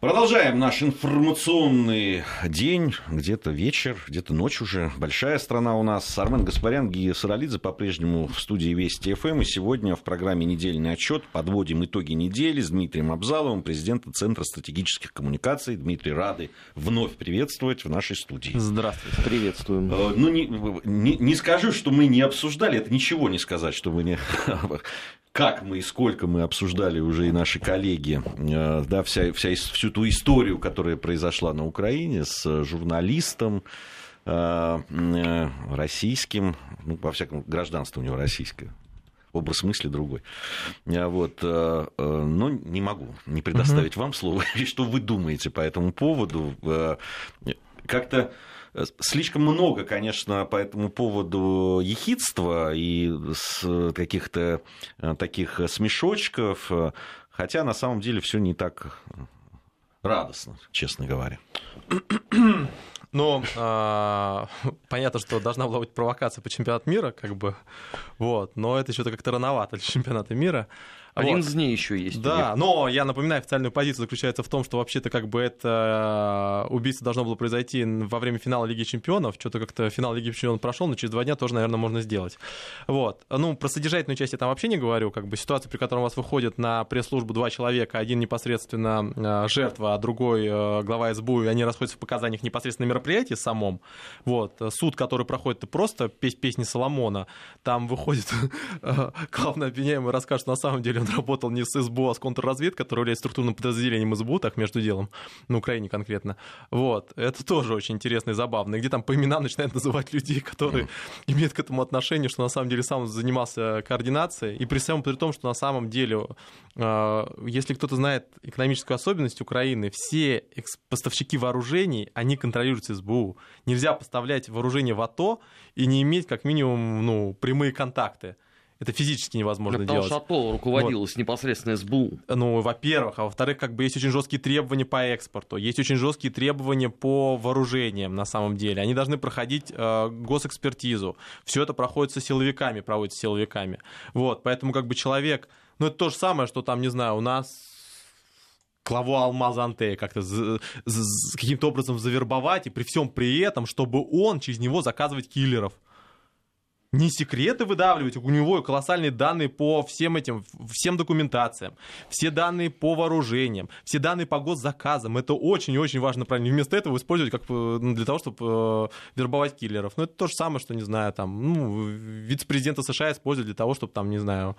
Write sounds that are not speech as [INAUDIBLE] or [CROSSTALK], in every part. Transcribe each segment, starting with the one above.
Продолжаем наш информационный день. Где-то вечер, где-то ночь уже. Большая страна у нас. Армен Гаспарян, Гия Саралидзе по-прежнему в студии Вести ФМ. И сегодня в программе «Недельный отчет» подводим итоги недели с Дмитрием Абзаловым, президентом Центра стратегических коммуникаций. Дмитрий, рады вновь приветствовать в нашей студии. Здравствуйте. Приветствуем. Э, ну, не, не, не скажу, что мы не обсуждали, это ничего не сказать, что мы не как мы и сколько мы обсуждали уже и наши коллеги, э, да, вся, вся, всю ту историю, которая произошла на Украине с журналистом, э, э, российским, ну, во всяком гражданство у него российское, образ мысли другой. Вот, но не могу не предоставить угу. вам слово. [LAUGHS] Что вы думаете по этому поводу? Как-то Слишком много, конечно, по этому поводу ехидства и каких-то э, таких смешочков, хотя на самом деле все не так радостно, честно говоря. Ну, а, [LAUGHS] понятно, что должна была быть провокация по чемпионату мира, как бы, вот, но это еще как-то рановато для чемпионата мира. Один вот. из дней еще есть. Да, но я напоминаю, официальная позиция заключается в том, что вообще-то как бы это э, убийство должно было произойти во время финала Лиги Чемпионов. Что-то как-то финал Лиги Чемпионов прошел, но через два дня тоже, наверное, можно сделать. Вот. Ну, про содержательную часть я там вообще не говорю. Как бы ситуация, при которой у вас выходит на пресс-службу два человека, один непосредственно э, жертва, а другой э, глава СБУ, и они расходятся в показаниях непосредственно мероприятия самом. Вот. Суд, который проходит, это просто песни Соломона. Там выходит [LAUGHS] главный обвиняемый расскажет, что на самом деле он работал не с СБУ, а с контрразведкой, которая является структурным подразделением СБУ, так между делом, на Украине конкретно. Вот. Это тоже очень интересно и забавно. И где там по именам начинают называть людей, которые имеют к этому отношение, что на самом деле сам занимался координацией. И при всем при том, что на самом деле, а, если кто-то знает экономическую особенность Украины, все поставщики вооружений, они контролируются СБУ. Нельзя поставлять вооружение в АТО и не иметь как минимум ну, прямые контакты. Это физически невозможно ну, делать. Потому что АТО руководилось вот. непосредственно СБУ. Ну, во-первых. А во-вторых, как бы есть очень жесткие требования по экспорту, есть очень жесткие требования по вооружениям на самом деле. Они должны проходить э, госэкспертизу. Все это проходит со силовиками, проводится силовиками. Вот, поэтому как бы человек... Ну, это то же самое, что там, не знаю, у нас главу Алмаза Антея как-то каким-то образом завербовать, и при всем при этом, чтобы он через него заказывать киллеров не секреты выдавливать, у него колоссальные данные по всем этим, всем документациям, все данные по вооружениям, все данные по госзаказам. Это очень и очень важно правильно. вместо этого использовать как ну, для того, чтобы э, вербовать киллеров. Но это то же самое, что, не знаю, там, ну, вице-президента США используют для того, чтобы, там, не знаю,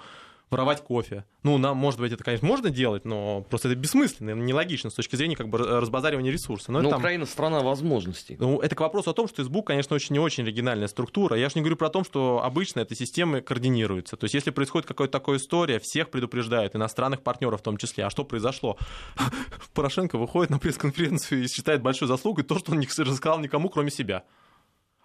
воровать кофе. Ну, нам, может быть, это, конечно, можно делать, но просто это бессмысленно, нелогично с точки зрения как бы разбазаривания ресурса. Но, но там... Украина страна возможностей. Ну, это к вопросу о том, что СБУ, конечно, очень не очень оригинальная структура. Я же не говорю про то, что обычно эта система координируется. То есть, если происходит какая-то такая история, всех предупреждают, иностранных партнеров в том числе. А что произошло? [LAUGHS] Порошенко выходит на пресс-конференцию и считает большой заслугой то, что он не рассказал никому, кроме себя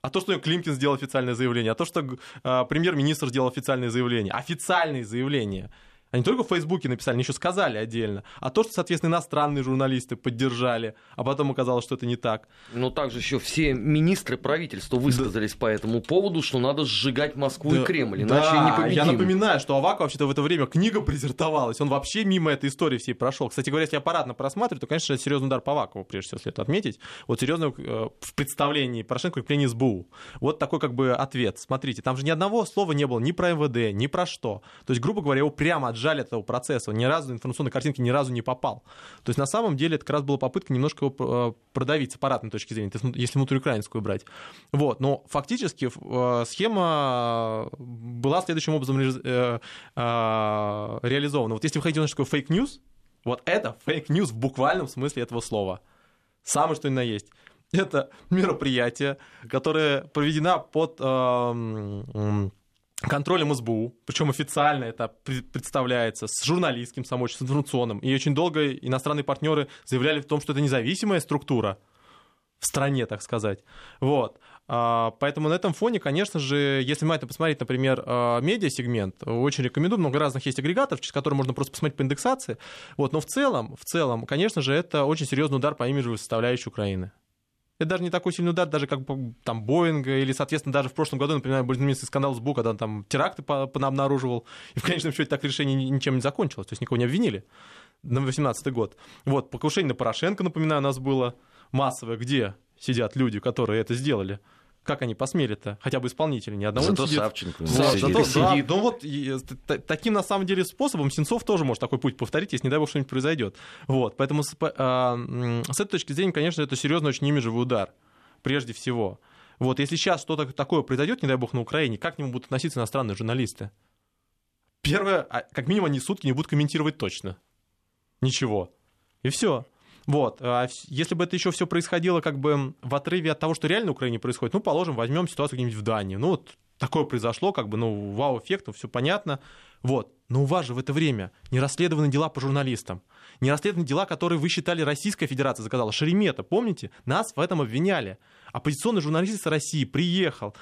а то, что Климкин сделал официальное заявление, а то, что э, премьер-министр сделал официальное заявление. Официальные заявления. Они только в Фейсбуке написали, они еще сказали отдельно. А то, что, соответственно, иностранные журналисты поддержали, а потом оказалось, что это не так. Но также еще все министры правительства высказались да. по этому поводу, что надо сжигать Москву да. и Кремль, иначе да. не победим. Я напоминаю, что Авак вообще-то в это время книга презентовалась, он вообще мимо этой истории всей прошел. Кстати говоря, если аппаратно просматриваю, то, конечно, это серьезный удар по Авакову, прежде всего, следует отметить. Вот серьезно э, в представлении Порошенко укрепление СБУ. Вот такой как бы ответ. Смотрите, там же ни одного слова не было ни про МВД, ни про что. То есть, грубо говоря, его прямо отжали от этого процесса. Ни разу информационной картинки ни разу не попал. То есть на самом деле это как раз была попытка немножко его э, продавить с аппаратной точки зрения, если внутриукраинскую брать. Вот. Но фактически э, схема была следующим образом э, реализована. Вот если вы хотите что такое fake news, вот это fake news в буквальном смысле этого слова. Самое что ни на есть. Это мероприятие, которое проведено под э, контролем СБУ, причем официально это представляется, с журналистским, самой, с информационным. И очень долго иностранные партнеры заявляли в том, что это независимая структура в стране, так сказать. Вот. А, поэтому на этом фоне, конечно же, если мы это посмотреть, например, а, медиа-сегмент, очень рекомендую, много разных есть агрегаторов, через которые можно просто посмотреть по индексации. Вот. Но в целом, в целом, конечно же, это очень серьезный удар по имиджевой составляющей Украины. Это даже не такой сильный удар, даже как там Боинга, или, соответственно, даже в прошлом году, например, был знаменитый скандал с Бу, когда он там теракты обнаруживал, и в конечном счете так решение ничем не закончилось, то есть никого не обвинили. на 18 год. Вот, покушение на Порошенко, напоминаю, у нас было массовое, где сидят люди, которые это сделали. Как они посмели-то? Хотя бы исполнители, ни одного Зато не сидит. Савченко Да, сидит. зато, да, сидит. ну вот и, э, т- таким на самом деле способом Сенцов тоже может такой путь повторить, если не дай бог что-нибудь произойдет. Вот, поэтому с, м, с этой точки зрения, конечно, это серьезный очень имиджевый удар, прежде всего. Вот, если сейчас что-то такое произойдет, не дай бог, на Украине, как к нему будут относиться иностранные журналисты? Первое, а, как минимум, они сутки не будут комментировать точно. Ничего. И все. Вот. А если бы это еще все происходило как бы в отрыве от того, что реально на Украине происходит, ну, положим, возьмем ситуацию где-нибудь в Дании. Ну, вот такое произошло, как бы, ну, вау-эффект, все понятно. Вот. Но у вас же в это время не расследованы дела по журналистам, не расследованы дела, которые вы считали Российская Федерация заказала. Шеремета, помните? Нас в этом обвиняли. Оппозиционный журналист из России приехал,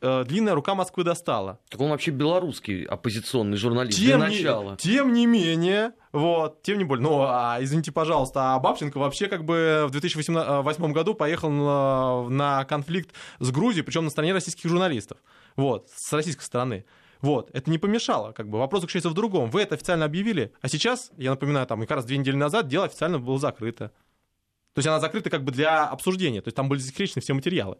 э, длинная рука Москвы достала. Так он вообще белорусский оппозиционный журналист Тем для не, начала. тем не менее, вот, тем не более, ну, а, извините, пожалуйста, а Бабченко вообще как бы в 2008 году поехал на, на конфликт с Грузией, причем на стороне российских журналистов, вот, с российской стороны. Вот, это не помешало, как бы, вопрос заключается в другом. Вы это официально объявили, а сейчас, я напоминаю, там, как раз две недели назад дело официально было закрыто. То есть она закрыта как бы для обсуждения, то есть там были засекречены все материалы.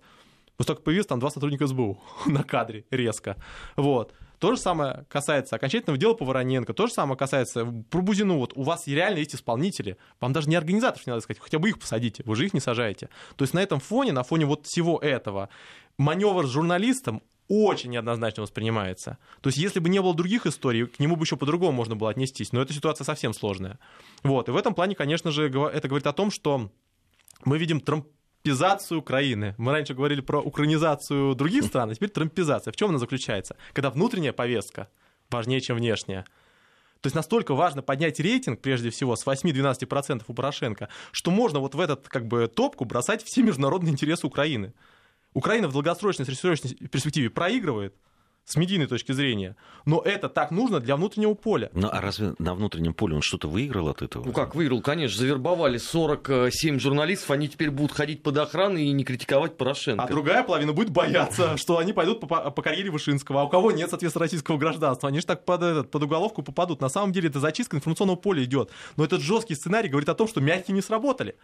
После того, как появилось там два сотрудника СБУ [LAUGHS] на кадре резко. Вот. То же самое касается окончательного дела по Вороненко, то же самое касается про Бузину. Вот у вас реально есть исполнители. Вам даже не организаторов не надо сказать, хотя бы их посадите, вы же их не сажаете. То есть на этом фоне, на фоне вот всего этого, маневр с журналистом очень неоднозначно воспринимается. То есть, если бы не было других историй, к нему бы еще по-другому можно было отнестись. Но эта ситуация совсем сложная. Вот. И в этом плане, конечно же, это говорит о том, что мы видим трампизацию Украины. Мы раньше говорили про украинизацию других стран, а теперь трампизация. В чем она заключается? Когда внутренняя повестка важнее, чем внешняя. То есть настолько важно поднять рейтинг, прежде всего, с 8-12% у Порошенко, что можно вот в этот как бы топку бросать все международные интересы Украины. Украина в долгосрочной, среднесрочной перспективе проигрывает с медийной точки зрения, но это так нужно для внутреннего поля. Ну, а разве на внутреннем поле он что-то выиграл от этого? Ну как выиграл, конечно, завербовали 47 журналистов, они теперь будут ходить под охраной и не критиковать Порошенко. А другая половина будет бояться, [LAUGHS] что они пойдут по, по карьере Вышинского. А у кого нет, соответственно, российского гражданства? Они же так под, этот, под уголовку попадут. На самом деле это зачистка информационного поля идет. Но этот жесткий сценарий говорит о том, что мягкие не сработали.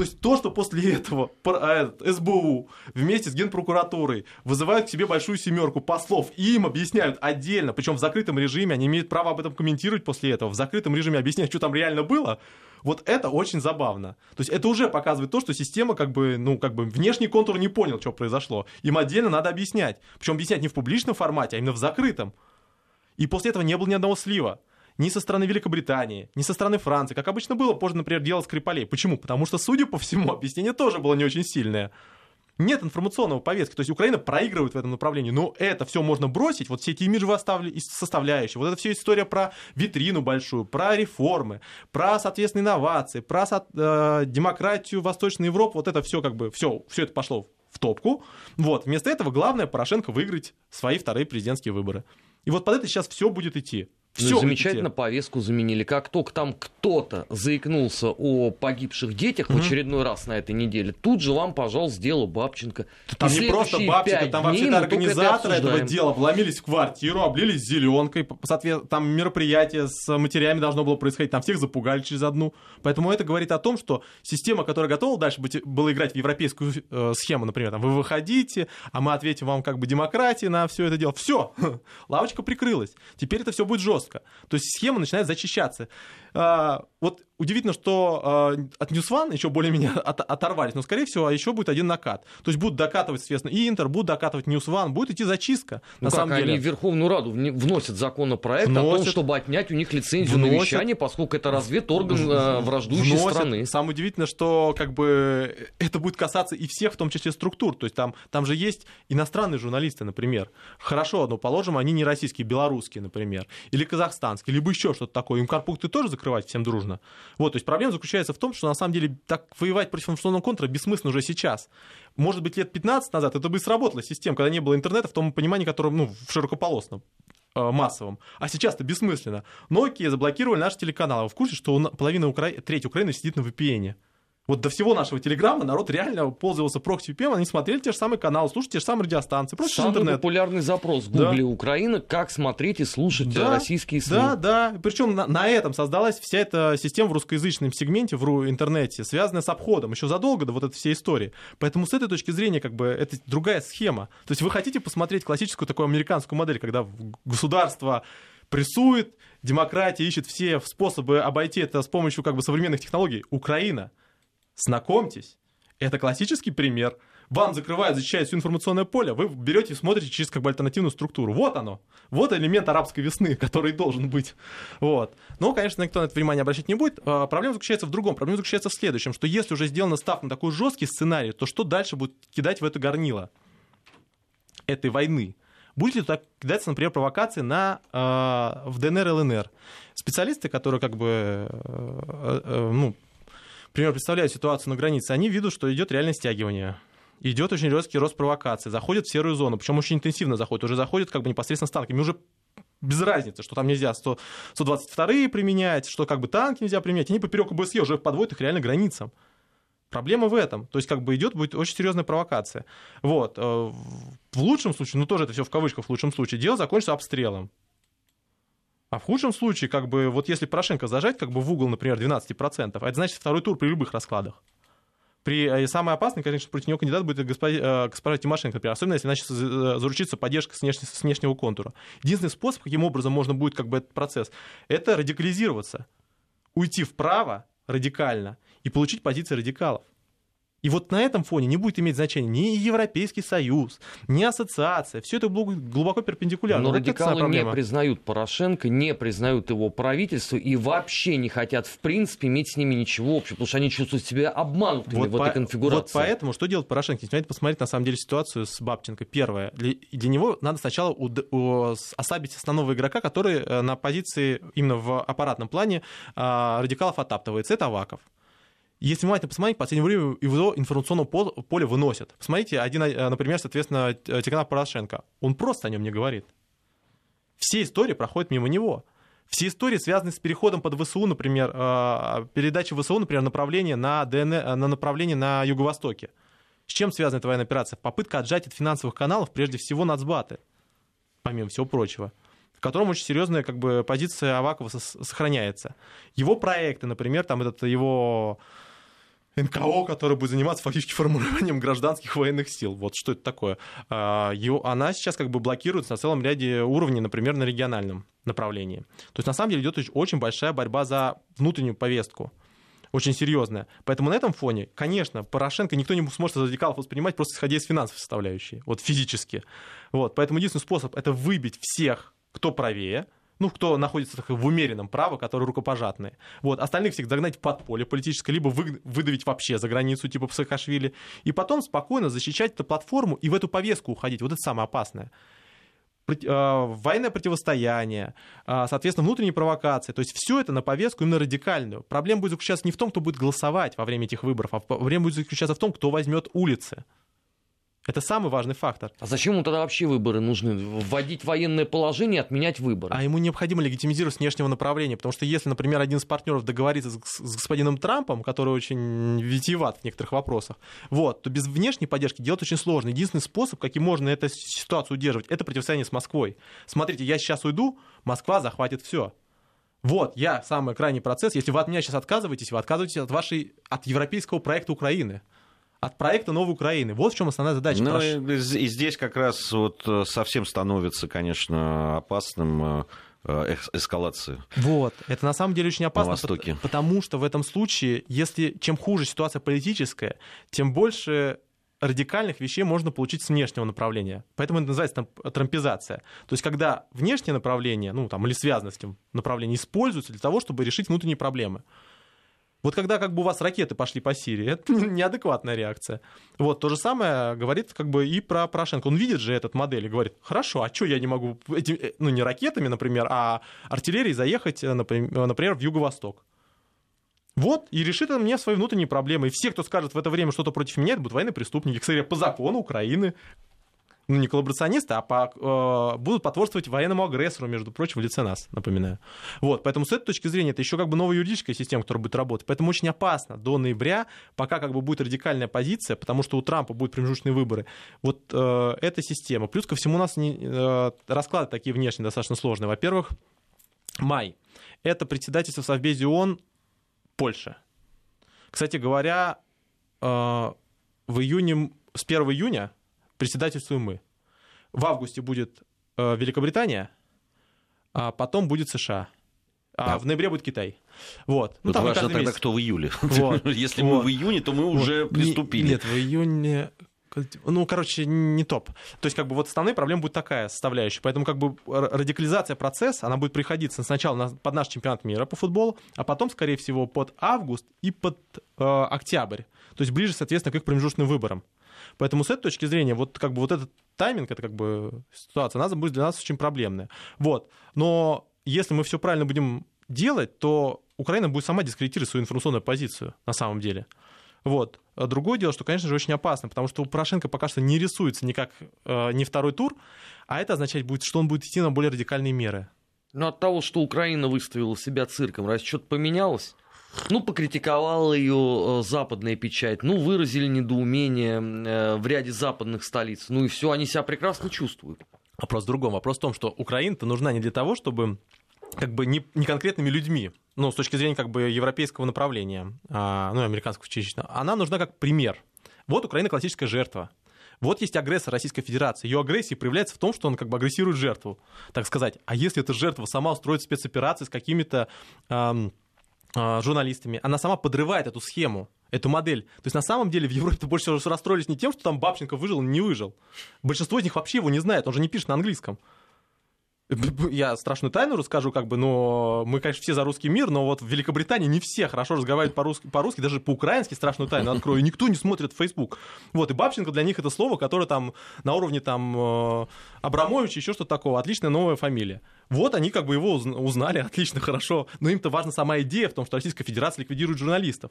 То есть то, что после этого а, СБУ вместе с Генпрокуратурой вызывают к себе большую семерку послов и им объясняют отдельно, причем в закрытом режиме, они имеют право об этом комментировать после этого, в закрытом режиме объяснять, что там реально было, вот это очень забавно. То есть это уже показывает то, что система как бы, ну, как бы внешний контур не понял, что произошло. Им отдельно надо объяснять. Причем объяснять не в публичном формате, а именно в закрытом. И после этого не было ни одного слива. Ни со стороны Великобритании, ни со стороны Франции. Как обычно было позже, например, дело Скрипалей. Почему? Потому что, судя по всему, [LAUGHS] объяснение тоже было не очень сильное. Нет информационного повестки. То есть Украина проигрывает в этом направлении. Но это все можно бросить. Вот все эти имиджевые составляющие. Вот это все история про витрину большую, про реформы, про, соответственно, инновации, про э, демократию Восточной Европы. Вот это все как бы, все, все это пошло в топку. Вот. Вместо этого главное Порошенко выиграть свои вторые президентские выборы. И вот под это сейчас все будет идти. Ну, Всё и замечательно будет повестку заменили. Как только там кто-то заикнулся о погибших детях в Мгм. очередной раз на этой неделе, тут же вам, пожалуйста, дело Бабченко. Там И не просто Бабченко, там дней вообще мы только это организаторы этого дела вломились в квартиру, облились зеленкой, там мероприятие с матерями должно было происходить, там всех запугали через одну. Поэтому это говорит о том, что система, которая готова дальше быть, была играть в европейскую э, схему, например, там, вы выходите, а мы ответим вам как бы демократии на все это дело. Все, [LAUGHS] лавочка прикрылась. Теперь это все будет жестко. То есть схема начинает зачищаться. А, вот удивительно, что а, от News One еще более-менее [LAUGHS] от- оторвались, но, скорее всего, еще будет один накат. То есть будут докатывать, соответственно, и Интер, будут докатывать One, будет идти зачистка, Ну на как, самом они деле. в Верховную Раду вносят законопроект о том, Вносят. чтобы отнять у них лицензию на Вносят. вещание, поскольку это разведорган э, враждующей Вносят. страны. Самое удивительное, что как бы это будет касаться и всех, в том числе структур. То есть там, там же есть иностранные журналисты, например. Хорошо, но положим, они не российские, белорусские, например, или казахстанские, либо еще что-то такое. Им карпукты тоже закрывать всем дружно. Вот, то есть проблема заключается в том, что на самом деле так воевать против информационного контра бессмысленно уже сейчас. Может быть, лет 15 назад это бы и сработала система, когда не было интернета в том понимании, которое, ну, в широкополосном э, массовом. А сейчас это бессмысленно. Но окей, заблокировали наши телеканалы. Вы в курсе, что половина Укра... треть Украины сидит на VPN? Вот до всего нашего телеграмма народ реально пользовался прокси VPN, они смотрели те же самые каналы, слушали те же самые радиостанции, просто Самый интернет. популярный запрос в Гугле Украина, как смотреть и слушать Да, российские СМИ. Да, да. Причем на, на этом создалась вся эта система в русскоязычном сегменте, в интернете, связанная с обходом, еще задолго до вот этой всей истории. Поэтому с этой точки зрения, как бы, это другая схема. То есть вы хотите посмотреть классическую такую американскую модель, когда государство прессует, демократия ищет все способы обойти это с помощью как бы современных технологий. Украина Знакомьтесь, это классический пример. Вам закрывают, защищают все информационное поле, вы берете и смотрите через как бы альтернативную структуру. Вот оно. Вот элемент арабской весны, [LAUGHS] который должен быть. Вот. Но, конечно, никто на это внимание обращать не будет. А, Проблема заключается в другом. Проблема заключается в следующем, что если уже сделана ставка на такой жесткий сценарий, то что дальше будет кидать в это горнило этой войны? Будет ли туда кидаться, например, провокации на, э, в ДНР и ЛНР? Специалисты, которые как бы, э, э, ну, например, представляют ситуацию на границе, они видят, что идет реальное стягивание. Идет очень резкий рост провокаций, заходят в серую зону, причем очень интенсивно заходят, уже заходят как бы непосредственно с танками, уже без разницы, что там нельзя 100, 122 применять, что как бы танки нельзя применять, они поперек ОБСЕ уже подводят их реально границам. Проблема в этом. То есть как бы идет будет очень серьезная провокация. Вот. э, В лучшем случае, ну тоже это все в кавычках в лучшем случае, дело закончится обстрелом. А в худшем случае, как бы, вот если Порошенко зажать как бы в угол, например, 12%, а это значит второй тур при любых раскладах. При, э, самый опасный, конечно, против него кандидат будет госпожа, э, госпожа Тимошенко, например, особенно если начнется за- заручиться поддержкой с, внешне- с внешнего контура. Единственный способ, каким образом можно будет как бы этот процесс, это радикализироваться, уйти вправо радикально и получить позиции радикалов. И вот на этом фоне не будет иметь значения ни Европейский Союз, ни ассоциация. Все это глубоко перпендикулярно. Но Вот радикалы не признают Порошенко, не признают его правительство и вообще не хотят, в принципе, иметь с ними ничего общего, потому что они чувствуют себя обманутыми в по- этой конфигурации. вот поэтому что делает Порошенко? Если посмотреть на самом деле ситуацию с Бабченко. Первое, для, для него надо сначала уд- у- ослабить основного игрока, который э, на позиции именно в аппаратном плане а, радикалов оттаптывается. Это Аваков. Если внимательно посмотреть, в последнее время его информационного пол- поля выносят. Посмотрите, один, э, например, соответственно, Т- Тигран Порошенко. Он просто о нем не говорит. Все истории проходят мимо него. Все истории связаны с переходом под ВСУ, например, э, передачей ВСУ, например, направления на, ДНР, э, на направление на юго-востоке. С чем связана эта военная операция? Попытка отжать от финансовых каналов, прежде всего, нацбаты, помимо всего прочего, в котором очень серьезная как бы, позиция Авакова сохраняется. Его проекты, например, там этот его НКО, который будет заниматься фактически формированием гражданских военных сил. Вот что это такое. А, Она сейчас как бы блокируется на целом ряде уровней, например, на региональном направлении. То есть на самом деле идет оч- очень большая борьба за внутреннюю повестку. Очень серьезная. Поэтому на этом фоне, конечно, Порошенко никто не сможет из радикалов воспринимать просто исходя из финансовой составляющей, вот физически. Вот, поэтому единственный способ это выбить всех, кто правее, ну, кто находится так, в умеренном праве, которые рукопожатные. Вот, остальных всех загнать в подполье политическое, либо вы- выдавить вообще за границу, типа Саакашвили, и потом спокойно защищать эту платформу и в эту повестку уходить. Вот это самое опасное э, военное противостояние, э, соответственно, внутренние провокации. То есть все это на повестку именно радикальную. Проблема будет заключаться не в том, кто будет голосовать во время этих выборов, а проблема будет заключаться в том, кто возьмет улицы. Это самый важный фактор. А зачем ему тогда вообще выборы нужны? Вводить военное положение, отменять выборы? А ему необходимо легитимизировать внешнего направления, потому что если, например, один из партнеров договорится с, с господином Трампом, который очень витиеват в некоторых вопросах, вот, то без внешней поддержки делать очень сложно. Единственный способ, каким можно эту ситуацию удерживать, это противостояние с Москвой. Смотрите, я сейчас уйду, Москва захватит все. Вот, я самый крайний процесс. Если вы от меня сейчас отказываетесь, вы отказываетесь от вашей, от европейского проекта Украины. От проекта новой Украины. Вот в чем основная задача. Ну, и, и здесь как раз вот э, совсем становится, конечно, опасным э, эс- эскалация. Вот. Это на самом деле очень опасно, Востоке. пот- потому что в этом случае, если чем хуже ситуация политическая, тем больше радикальных вещей можно получить с внешнего направления. Поэтому это называется там, трампизация. То есть, когда внешнее направление, ну, там, или связано с этим направлением, используется для того, чтобы решить внутренние проблемы. Вот когда как бы у вас ракеты пошли по Сирии, это [LAUGHS] неадекватная реакция. Вот то же самое говорит как бы и про Порошенко. Он видит же этот модель и говорит, хорошо, а что я не могу, этим, э, ну не ракетами, например, а артиллерией заехать, э, э, например, в Юго-Восток. Вот, и решит это мне свои внутренние проблемы. И все, кто скажет в это время что-то против меня, это будут военные преступники, кстати, по закону Украины. Ну, не коллаборационисты, а по, э, будут потворствовать военному агрессору, между прочим, в лице нас, напоминаю. Вот, поэтому с этой точки зрения это еще как бы новая юридическая система, которая будет работать. Поэтому очень опасно до ноября, пока как бы будет радикальная позиция, потому что у Трампа будут промежуточные выборы. Вот э, эта система. Плюс ко всему у нас не, э, расклады такие внешние достаточно сложные. Во-первых, май. Это председательство в Совбезе ООН Польша. Кстати говоря, э, в июне, с 1 июня председательствуем мы. В августе будет э, Великобритания, а потом будет США. А да. в ноябре будет Китай. Вот. Ну, там важно тогда, месяц. кто в июле. Вот. [LAUGHS] Если вот. мы в июне, то мы вот. уже приступили. Нет, в июне ну, короче, не топ. То есть, как бы, вот основная проблема будет такая составляющая. Поэтому, как бы, радикализация процесса, она будет приходиться сначала на, под наш чемпионат мира по футболу, а потом, скорее всего, под август и под э, октябрь. То есть, ближе, соответственно, к их промежуточным выборам. Поэтому с этой точки зрения, вот как бы вот этот тайминг, это как бы ситуация, она будет для нас очень проблемная. Вот. Но если мы все правильно будем делать, то Украина будет сама дискредитировать свою информационную позицию на самом деле. Вот. А другое дело, что, конечно же, очень опасно, потому что у Порошенко пока что не рисуется никак э, не второй тур, а это означает, будет, что он будет идти на более радикальные меры. Но от того, что Украина выставила себя цирком, что-то поменялось? Ну, покритиковала ее э, западная печать, ну, выразили недоумение э, в ряде западных столиц. Ну и все, они себя прекрасно чувствуют. Вопрос в другом. Вопрос в том, что Украина-то нужна не для того, чтобы как бы не, не конкретными людьми, ну, с точки зрения как бы европейского направления, а, ну, американского частично, она нужна как пример. Вот Украина классическая жертва. Вот есть агрессор Российской Федерации. Ее агрессия проявляется в том, что он как бы агрессирует жертву, так сказать. А если эта жертва сама устроит спецоперации с какими-то эм, журналистами, она сама подрывает эту схему, эту модель. То есть на самом деле в Европе больше всего расстроились не тем, что там Бабченко выжил, не выжил. Большинство из них вообще его не знает, он же не пишет на английском [LAUGHS] я страшную тайну расскажу, как бы, но мы, конечно, все за русский мир, но вот в Великобритании не все хорошо разговаривают по-русски, по-русски даже по-украински страшную тайну открою, никто не смотрит Facebook. Вот, и Бабченко для них это слово, которое там на уровне там э, Абрамовича, еще что-то такого, отличная новая фамилия. Вот они как бы его узнали, [LAUGHS] отлично, хорошо, но им-то важна сама идея в том, что Российская Федерация ликвидирует журналистов.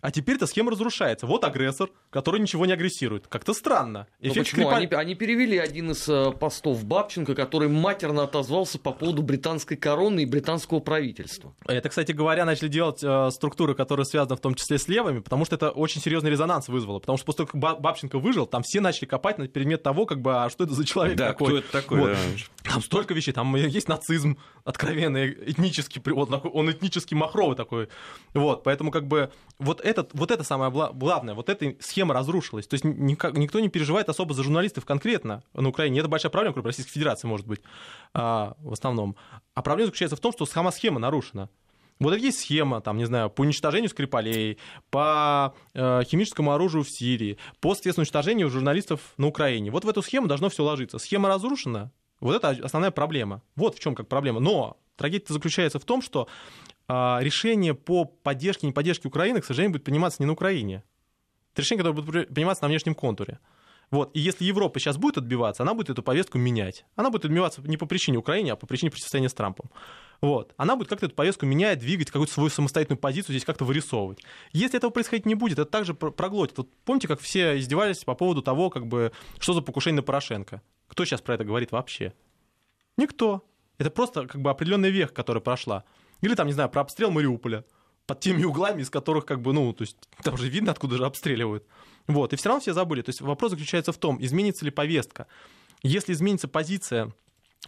А теперь эта схема разрушается. Вот агрессор, который ничего не агрессирует. Как-то странно. Ну почему? Скрипаль... Они, они перевели один из э, постов Бабченко, который матерно отозвался по поводу британской короны и британского правительства. Это, кстати говоря, начали делать э, структуры, которые связаны в том числе с левыми, потому что это очень серьезный резонанс вызвало. Потому что после того, как Бабченко выжил, там все начали копать на предмет того, как бы, а что это за человек да, такой. кто это такой, вот. да. Там столько вещей. Там есть нацизм откровенный, этнический, вот, он этнический махровый такой. Вот, поэтому как бы вот, этот, вот это самое главное, вот эта схема разрушилась. То есть никак, никто не переживает особо за журналистов конкретно на Украине. Это большая проблема, кроме Российской Федерации, может быть, а, в основном. А проблема заключается в том, что сама схема нарушена. Вот есть схема, там, не знаю, по уничтожению Скрипалей, по э, химическому оружию в Сирии, по, соответственно, уничтожению журналистов на Украине. Вот в эту схему должно все ложиться. Схема разрушена, вот это основная проблема. Вот в чем как проблема. Но трагедия заключается в том, что решение по поддержке и не поддержке Украины, к сожалению, будет приниматься не на Украине. Это решение, которое будет приниматься на внешнем контуре. Вот. И если Европа сейчас будет отбиваться, она будет эту повестку менять. Она будет отбиваться не по причине Украины, а по причине противостояния с Трампом. Вот. Она будет как-то эту повестку менять, двигать, какую-то свою самостоятельную позицию здесь как-то вырисовывать. Если этого происходить не будет, это также проглотит. Вот помните, как все издевались по поводу того, как бы, что за покушение на Порошенко? Кто сейчас про это говорит вообще? Никто. Это просто как бы определенный век, который прошла. Или там, не знаю, про обстрел Мариуполя под теми углами, из которых как бы, ну, то есть там же видно, откуда же обстреливают. Вот, и все равно все забыли. То есть вопрос заключается в том, изменится ли повестка. Если изменится позиция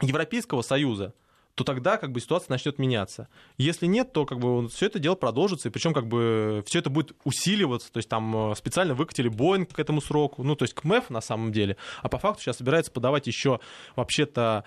Европейского Союза, то тогда как бы ситуация начнет меняться. Если нет, то как бы все это дело продолжится, и причем как бы все это будет усиливаться, то есть там э, специально выкатили Боинг к этому сроку, ну то есть к МЭФ на самом деле, а по факту сейчас собирается подавать еще вообще-то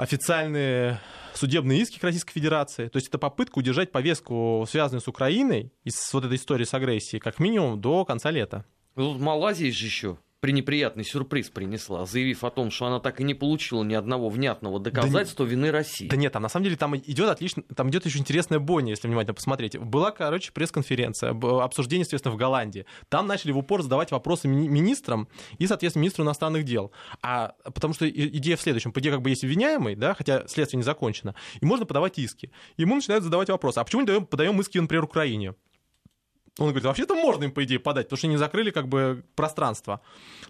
официальные судебные иски к Российской Федерации. То есть это попытка удержать повестку, связанную с Украиной, и с вот этой историей с агрессией, как минимум до конца лета. Ну, Малайзия же еще пренеприятный сюрприз принесла, заявив о том, что она так и не получила ни одного внятного доказательства да вины России. Да нет, там на самом деле там идет отлично, там идет очень интересная бойня, если внимательно посмотреть. Была, короче, пресс-конференция, обсуждение, естественно, в Голландии. Там начали в упор задавать вопросы министрам и, соответственно, министру иностранных дел. А потому что идея в следующем, по идее, как бы есть обвиняемый, да, хотя следствие не закончено, и можно подавать иски. Ему начинают задавать вопросы, а почему не подаем иски, например, Украине? Он говорит, вообще-то можно им, по идее, подать, потому что они закрыли как бы пространство.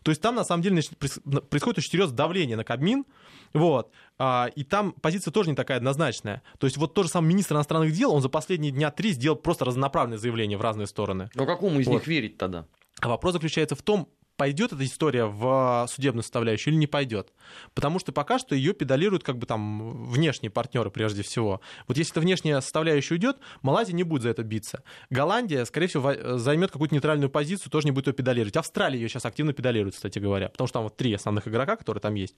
То есть там, на самом деле, значит, происходит очень серьезное давление на Кабмин, вот, а, и там позиция тоже не такая однозначная. То есть вот тот же самый министр иностранных дел, он за последние дня три сделал просто разнонаправленные заявления в разные стороны. Но какому из вот. них верить тогда? А вопрос заключается в том, пойдет эта история в судебную составляющую или не пойдет. Потому что пока что ее педалируют как бы там внешние партнеры прежде всего. Вот если эта внешняя составляющая уйдет, Малайзия не будет за это биться. Голландия, скорее всего, займет какую-то нейтральную позицию, тоже не будет ее педалировать. Австралия ее сейчас активно педалирует, кстати говоря, потому что там вот три основных игрока, которые там есть.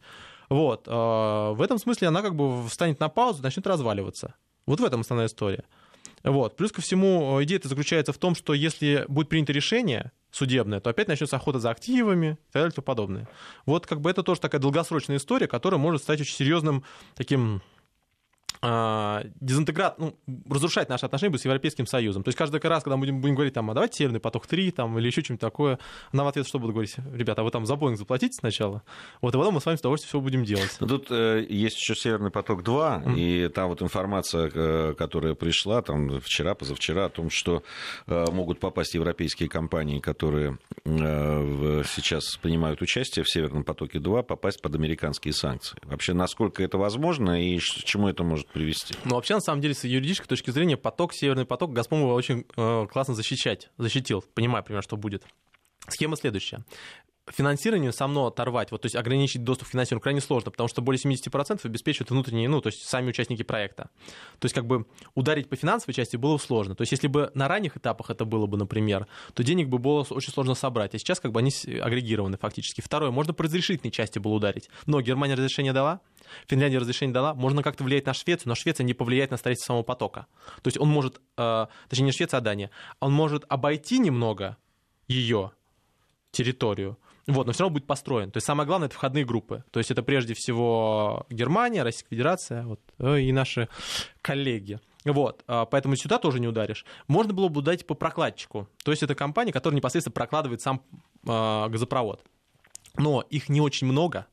Вот. Э, в этом смысле она как бы встанет на паузу, начнет разваливаться. Вот в этом основная история. Вот. Плюс ко всему, э, идея это заключается в том, что если будет принято решение судебное, то опять начнется охота за активами и так далее и тому подобное. Вот как бы это тоже такая долгосрочная история, которая может стать очень серьезным таким дезинтеграт, ну, разрушать наши отношения с Европейским Союзом. То есть каждый раз, когда мы будем, будем говорить, там, а давайте Северный поток-3 там, или еще что-нибудь такое, она в ответ что будет говорить? Ребята, а вы там за Боинг заплатите сначала? Вот, и потом мы с вами с удовольствием все будем делать. Но тут э, есть еще Северный поток-2, mm-hmm. и там вот информация, э, которая пришла там вчера, позавчера, о том, что э, могут попасть европейские компании, которые э, сейчас принимают участие в Северном потоке-2, попасть под американские санкции. Вообще, насколько это возможно и к чему это может привести. Ну, вообще, на самом деле, с юридической точки зрения, поток, Северный поток, Газпром его очень э, классно защищать, защитил, понимая, примерно, что будет. Схема следующая финансирование само оторвать, вот, то есть ограничить доступ к финансированию крайне сложно, потому что более 70% обеспечивают внутренние, ну, то есть сами участники проекта. То есть как бы ударить по финансовой части было сложно. То есть если бы на ранних этапах это было бы, например, то денег бы было очень сложно собрать. А сейчас как бы они агрегированы фактически. Второе, можно по разрешительной части было ударить. Но Германия разрешение дала, Финляндия разрешение дала, можно как-то влиять на Швецию, но Швеция не повлияет на строительство самого потока. То есть он может, э, точнее не Швеция, а Дания, он может обойти немного ее территорию, вот, но все равно будет построен. То есть самое главное это входные группы. То есть это прежде всего Германия, Российская Федерация вот, э, и наши коллеги. Вот, а, поэтому сюда тоже не ударишь. Можно было бы ударить по прокладчику. То есть это компания, которая непосредственно прокладывает сам э, газопровод. Но их не очень много.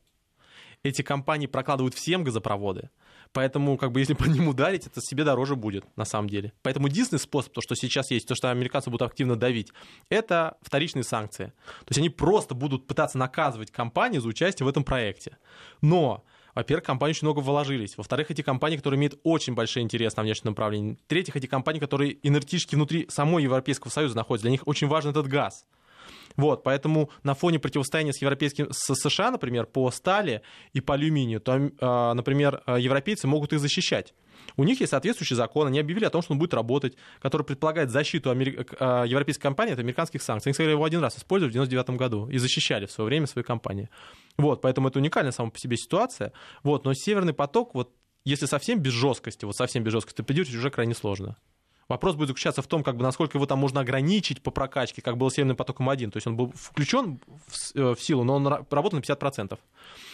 Эти компании прокладывают всем газопроводы. Поэтому, как бы, если по ним ударить, это себе дороже будет, на самом деле. Поэтому единственный способ, то, что сейчас есть, то, что американцы будут активно давить, это вторичные санкции. То есть они просто будут пытаться наказывать компании за участие в этом проекте. Но во-первых, компании очень много вложились. Во-вторых, эти компании, которые имеют очень большой интерес на внешнем направлении. В-третьих, эти компании, которые энергетически внутри самой Европейского Союза находятся. Для них очень важен этот газ. Вот, поэтому на фоне противостояния с европейским, с США, например, по стали и по алюминию, то, а, например, а, европейцы могут их защищать. У них есть соответствующий закон, они объявили о том, что он будет работать, который предполагает защиту амери... А, европейской компании от американских санкций. Они, сказали, его один раз использовали в 99 году и защищали в свое время свои компании. Вот, поэтому это уникальная сама по себе ситуация. Вот, но Северный поток, вот, если совсем без жесткости, вот совсем без жесткости, придерживать уже крайне сложно. Вопрос будет заключаться в том, как бы, насколько его там можно ограничить по прокачке, как был Северным потоком 1. То есть он был включен в, э, в силу, но он работал на 50%.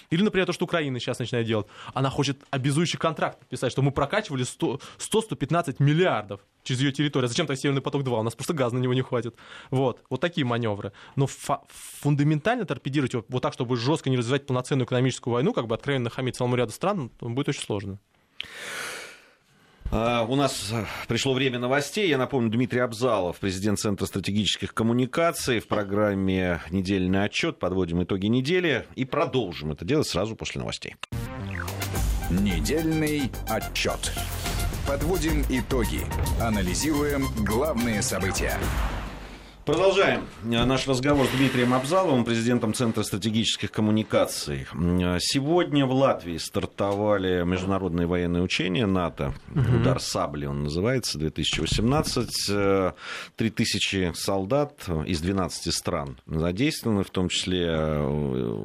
Или, например, то, что Украина сейчас начинает делать. Она хочет обязующий контракт подписать, что мы прокачивали 100-115 миллиардов через ее территорию. А зачем то Северный поток-2? У нас просто газа на него не хватит. Вот, вот такие маневры. Но фундаментально торпедировать его вот так, чтобы жестко не развивать полноценную экономическую войну, как бы откровенно хамить целому ряду стран, будет очень сложно. А, у нас пришло время новостей. Я напомню, Дмитрий Абзалов, президент Центра стратегических коммуникаций. В программе «Недельный отчет» подводим итоги недели и продолжим это делать сразу после новостей. Недельный отчет. Подводим итоги. Анализируем главные события. Продолжаем наш разговор с Дмитрием Абзаловым, президентом Центра стратегических коммуникаций. Сегодня в Латвии стартовали международные военные учения НАТО. Угу. Удар сабли он называется, 2018. 3000 солдат из 12 стран задействованы, в том числе э,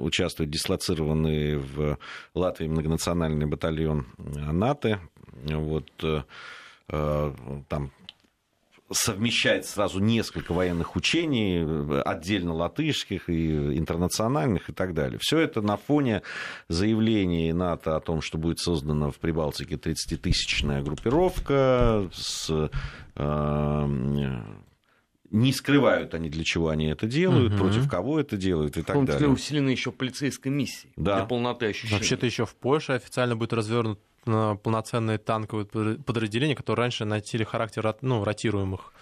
участвуют дислоцированные в Латвии многонациональный батальон НАТО. Вот э, э, там совмещает сразу несколько военных учений, отдельно латышских и интернациональных и так далее. Все это на фоне заявлений НАТО о том, что будет создана в Прибалтике 30-тысячная группировка с э, не скрывают они, для чего они это делают, угу. против кого это делают и так далее. В том числе усилены еще полицейской миссией да. для полноты ощущения. Вообще-то еще в Польше официально будет развернут полноценные танковые подразделения, которые раньше носили характер ну, ротируемых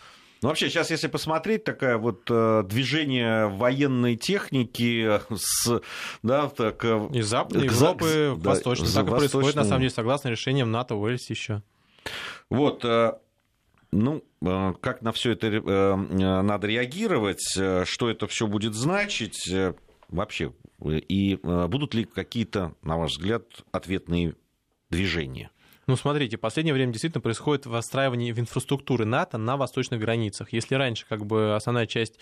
Ну, вообще, сейчас, если посмотреть, такое вот э, движение военной техники с, да, так, э, Из Западной к Европы в да, Восточную. за Так и происходит, на самом деле, согласно решениям НАТО, Уэльс еще. Вот, э, ну, э, как на все это э, надо реагировать, что это все будет значить вообще, и будут ли какие-то, на ваш взгляд, ответные движения? Ну, смотрите, в последнее время действительно происходит выстраивание инфраструктуры НАТО на восточных границах. Если раньше как бы основная часть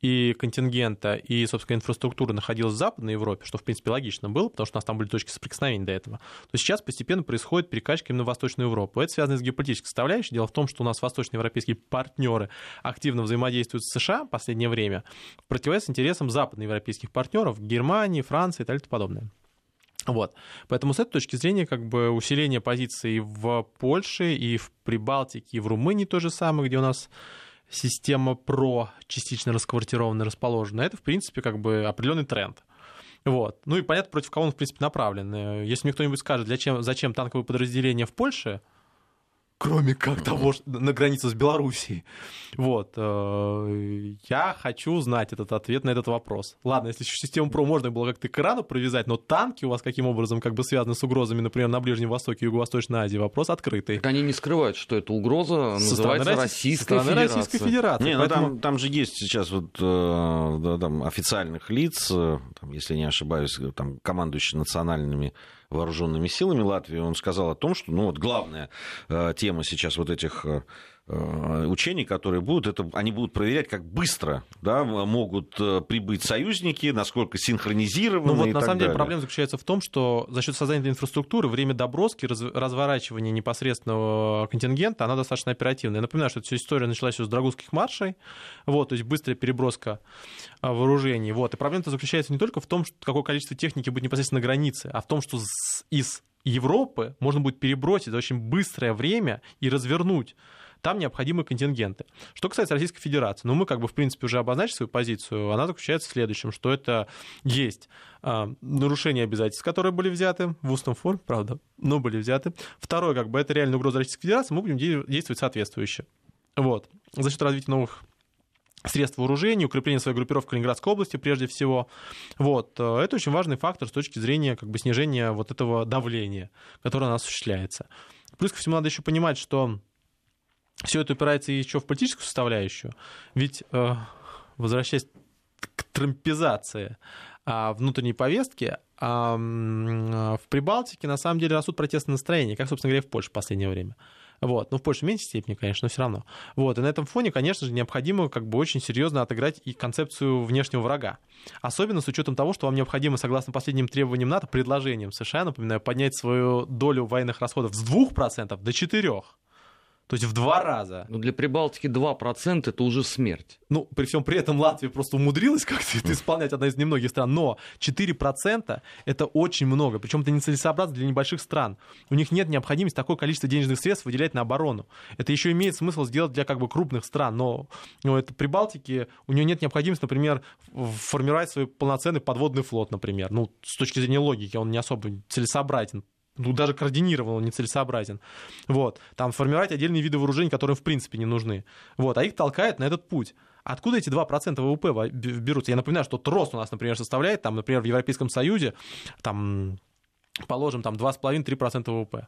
и контингента, и, собственно, инфраструктуры находилась в Западной Европе, что, в принципе, логично было, потому что у нас там были точки соприкосновения до этого, то сейчас постепенно происходит перекачка именно в Восточную Европу. Это связано с геополитической составляющей. Дело в том, что у нас восточноевропейские партнеры активно взаимодействуют с США в последнее время, в противовес интересам западноевропейских партнеров Германии, Франции и так далее и тому подобное. Вот. Поэтому с этой точки зрения как бы усиление позиций в Польше и в Прибалтике, и в Румынии то же самое, где у нас система ПРО частично расквартированная, расположена, это, в принципе, как бы определенный тренд. Вот. Ну и понятно, против кого он, в принципе, направлен. Э, Если мне кто-нибудь скажет, для чем, зачем танковые подразделения в Польше, кроме как того, что на границе с Белоруссией. Вот. э, Я хочу знать этот ответ на этот вопрос. Ладно, если еще систему ПРО можно было как-то к Ирану привязать, но танки у вас каким образом как бы связаны с угрозами, например, на Ближнем Востоке и Юго-Восточной Азии, вопрос открытый. Так они не скрывают, что это угроза Со называется Росси- Российская со стороны Федерация. Российской Федерации. Не, ну Поэтому- там, там же есть сейчас вот э, да, там официальных лиц, э, там, если не ошибаюсь, там командующий национальными вооруженными силами Латвии, он сказал о том, что ну вот главная э, тема сейчас вот этих э, учений, которые будут, это они будут проверять, как быстро да, могут э, прибыть союзники, насколько синхронизированы. Ну вот на самом деле далее. проблема заключается в том, что за счет создания этой инфраструктуры время доброски, раз- разворачивания непосредственного контингента, она достаточно оперативная. Я напоминаю, что эта вся история началась с Драгунских маршей, вот, то есть быстрая переброска а, вооружений. Вот. И проблема заключается не только в том, что какое количество техники будет непосредственно на границе, а в том, что из Европы можно будет перебросить за очень быстрое время и развернуть там необходимые контингенты. Что касается Российской Федерации, ну мы как бы в принципе уже обозначили свою позицию, она заключается в следующем, что это есть а, нарушения обязательств, которые были взяты в устном форме, правда, но были взяты. Второе, как бы это реальная угроза Российской Федерации, мы будем де- действовать соответствующе. Вот. За счет развития новых средств вооружения, укрепления своей группировки в Калининградской области прежде всего. Вот. Это очень важный фактор с точки зрения как бы, снижения вот этого давления, которое у нас осуществляется. Плюс ко всему надо еще понимать, что все это упирается еще в политическую составляющую. Ведь, э, возвращаясь к трампизации а, внутренней повестки, а, а, в Прибалтике на самом деле растут протестные настроения, как, собственно говоря, и в Польше в последнее время. Вот. Ну, в Польше в меньшей степени, конечно, но все равно. Вот. И на этом фоне, конечно же, необходимо как бы очень серьезно отыграть и концепцию внешнего врага. Особенно с учетом того, что вам необходимо, согласно последним требованиям НАТО, предложениям США, напоминаю, поднять свою долю военных расходов с 2% до 4%. То есть в два раза. Ну, для Прибалтики 2% это уже смерть. Ну, при всем при этом Латвия просто умудрилась [LAUGHS] как-то это исполнять, одна из немногих стран. Но 4% это очень много. Причем это нецелесообразно для небольших стран. У них нет необходимости такое количество денежных средств выделять на оборону. Это еще имеет смысл сделать для как бы крупных стран. Но, но это при Балтике у нее нет необходимости, например, формировать свой полноценный подводный флот, например. Ну, с точки зрения логики он не особо целесообразен. Ну, даже координированно он нецелесообразен. Вот. Там формировать отдельные виды вооружений, которые в принципе не нужны. Вот. А их толкает на этот путь. Откуда эти 2% ВВП берутся? Я напоминаю, что ТРОС у нас, например, составляет, там, например, в Европейском Союзе, там, положим, там 2,5-3% ВВП.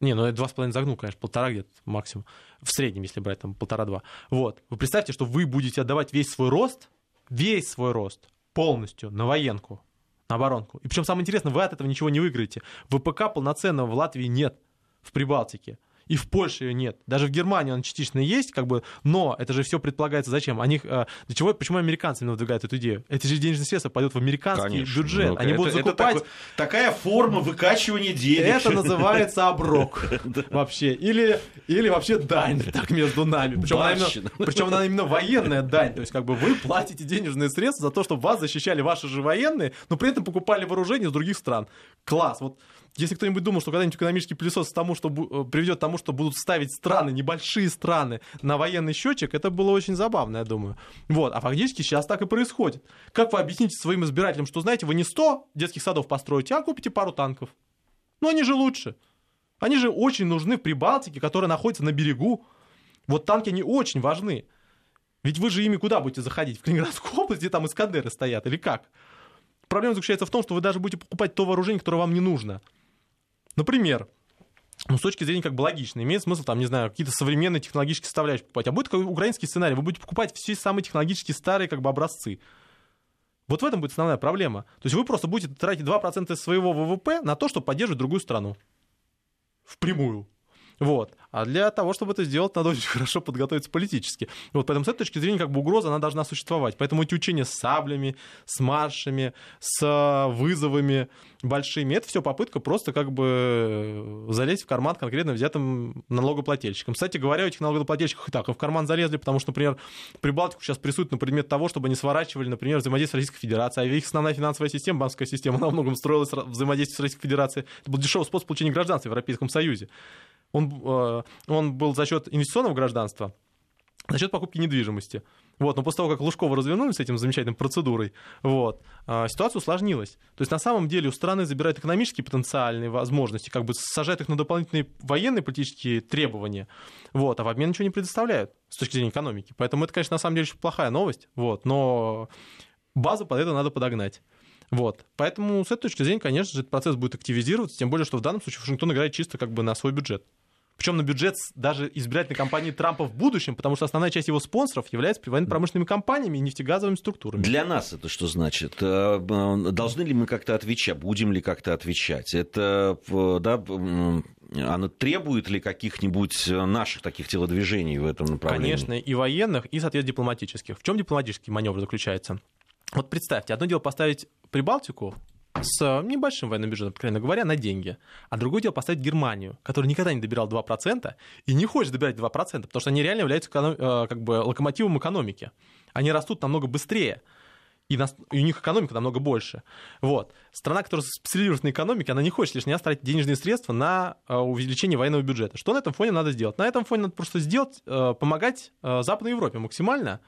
Не, ну это 2,5 загнул, конечно, полтора где-то максимум. В среднем, если брать, там полтора-два. Вот. Вы представьте, что вы будете отдавать весь свой рост, весь свой рост полностью на военку, на оборонку. И причем самое интересное, вы от этого ничего не выиграете. ВПК полноценного в Латвии нет, в Прибалтике. И в Польше ее нет. Даже в Германии он частично есть, как бы, но это же все предполагается зачем? Они, э, для чего, почему американцы именно выдвигают эту идею? Эти же денежные средства пойдут в американский Конечно. бюджет. Ну, Они это- будут это закупать такой- такая форма выкачивания денег. это называется оброк [LAUGHS] вообще. Или, или вообще дань, так между нами. Причем она, именно, причем она именно военная дань. То есть, как бы вы платите денежные средства за то, чтобы вас защищали ваши же военные, но при этом покупали вооружение из других стран. Класс. Вот если кто-нибудь думал, что когда-нибудь экономический пылесос тому, что э, приведет к тому, что будут ставить страны, небольшие страны, на военный счетчик, это было очень забавно, я думаю. Вот. А фактически сейчас так и происходит. Как вы объясните своим избирателям, что, знаете, вы не 100 детских садов построите, а купите пару танков? Ну, они же лучше. Они же очень нужны в Прибалтике, которая находится на берегу. Вот танки, они очень важны. Ведь вы же ими куда будете заходить? В Калининградскую [LAUGHS] область, где там Искандеры стоят, или как? Проблема заключается в том, что вы даже будете покупать то вооружение, которое вам не нужно. Например, ну, с точки зрения как бы логично, имеет смысл, там, не знаю, какие-то современные технологические составляющие покупать. А будет такой украинский сценарий, вы будете покупать все самые технологически старые как бы образцы. Вот в этом будет основная проблема. То есть вы просто будете тратить 2% своего ВВП на то, чтобы поддерживать другую страну. Впрямую. Вот. А для того, чтобы это сделать, надо [LAUGHS] очень хорошо подготовиться политически. Вот, поэтому с этой точки зрения как бы угроза, она должна существовать. Поэтому эти учения с саблями, с маршами, с э, вызовами большими, это все попытка просто как бы залезть в карман конкретно взятым налогоплательщикам. Кстати говоря, этих налогоплательщиков и так и в карман залезли, потому что, например, Прибалтику сейчас прессуют на предмет того, чтобы они сворачивали, например, взаимодействие с Российской Федерацией. А их основная финансовая система, банковская система, [LAUGHS] она во многом строилась взаимодействие с Российской Федерацией. Это был дешевый способ получения гражданства в Европейском Союзе он, э, он был за счет инвестиционного гражданства, за счет покупки недвижимости. Вот, но после того, как Лужкова развернули с этим замечательной процедурой, вот, э, ситуация усложнилась. То есть на самом деле у страны забирают экономические потенциальные возможности, как бы сажают их на дополнительные военные политические требования, вот, а в обмен ничего не предоставляют с точки зрения экономики. Поэтому это, конечно, на самом деле очень плохая новость, вот, но базу под это надо подогнать. Вот. Поэтому с этой точки зрения, конечно же, этот процесс будет активизироваться, тем более, что в данном случае Вашингтон играет чисто как бы на свой бюджет причем на бюджет даже избирательной кампании Трампа в будущем, потому что основная часть его спонсоров является военно-промышленными компаниями и нефтегазовыми структурами. Для нас это что значит? Э, должны ли мы как-то отвечать? Будем ли как-то отвечать? Это, да, оно требует ли каких-нибудь наших таких телодвижений в этом направлении? Конечно, и военных, и, соответственно, дипломатических. В чем дипломатический маневр заключается? Вот представьте, одно дело поставить Прибалтику с небольшим военным бюджетом, откровенно говоря, на деньги. А другое дело поставить Германию, которая никогда не добирала 2% и не хочет добирать 2%, потому что они реально являются э, как бы локомотивом экономики. Они растут намного быстрее и, нас, и у них экономика намного больше. Вот. Страна, которая специализируется на экономике, она не хочет лишний раз тратить денежные средства на э, увеличение военного бюджета. Что на этом фоне надо сделать? На этом фоне надо просто сделать, э, помогать Западной Европе максимально,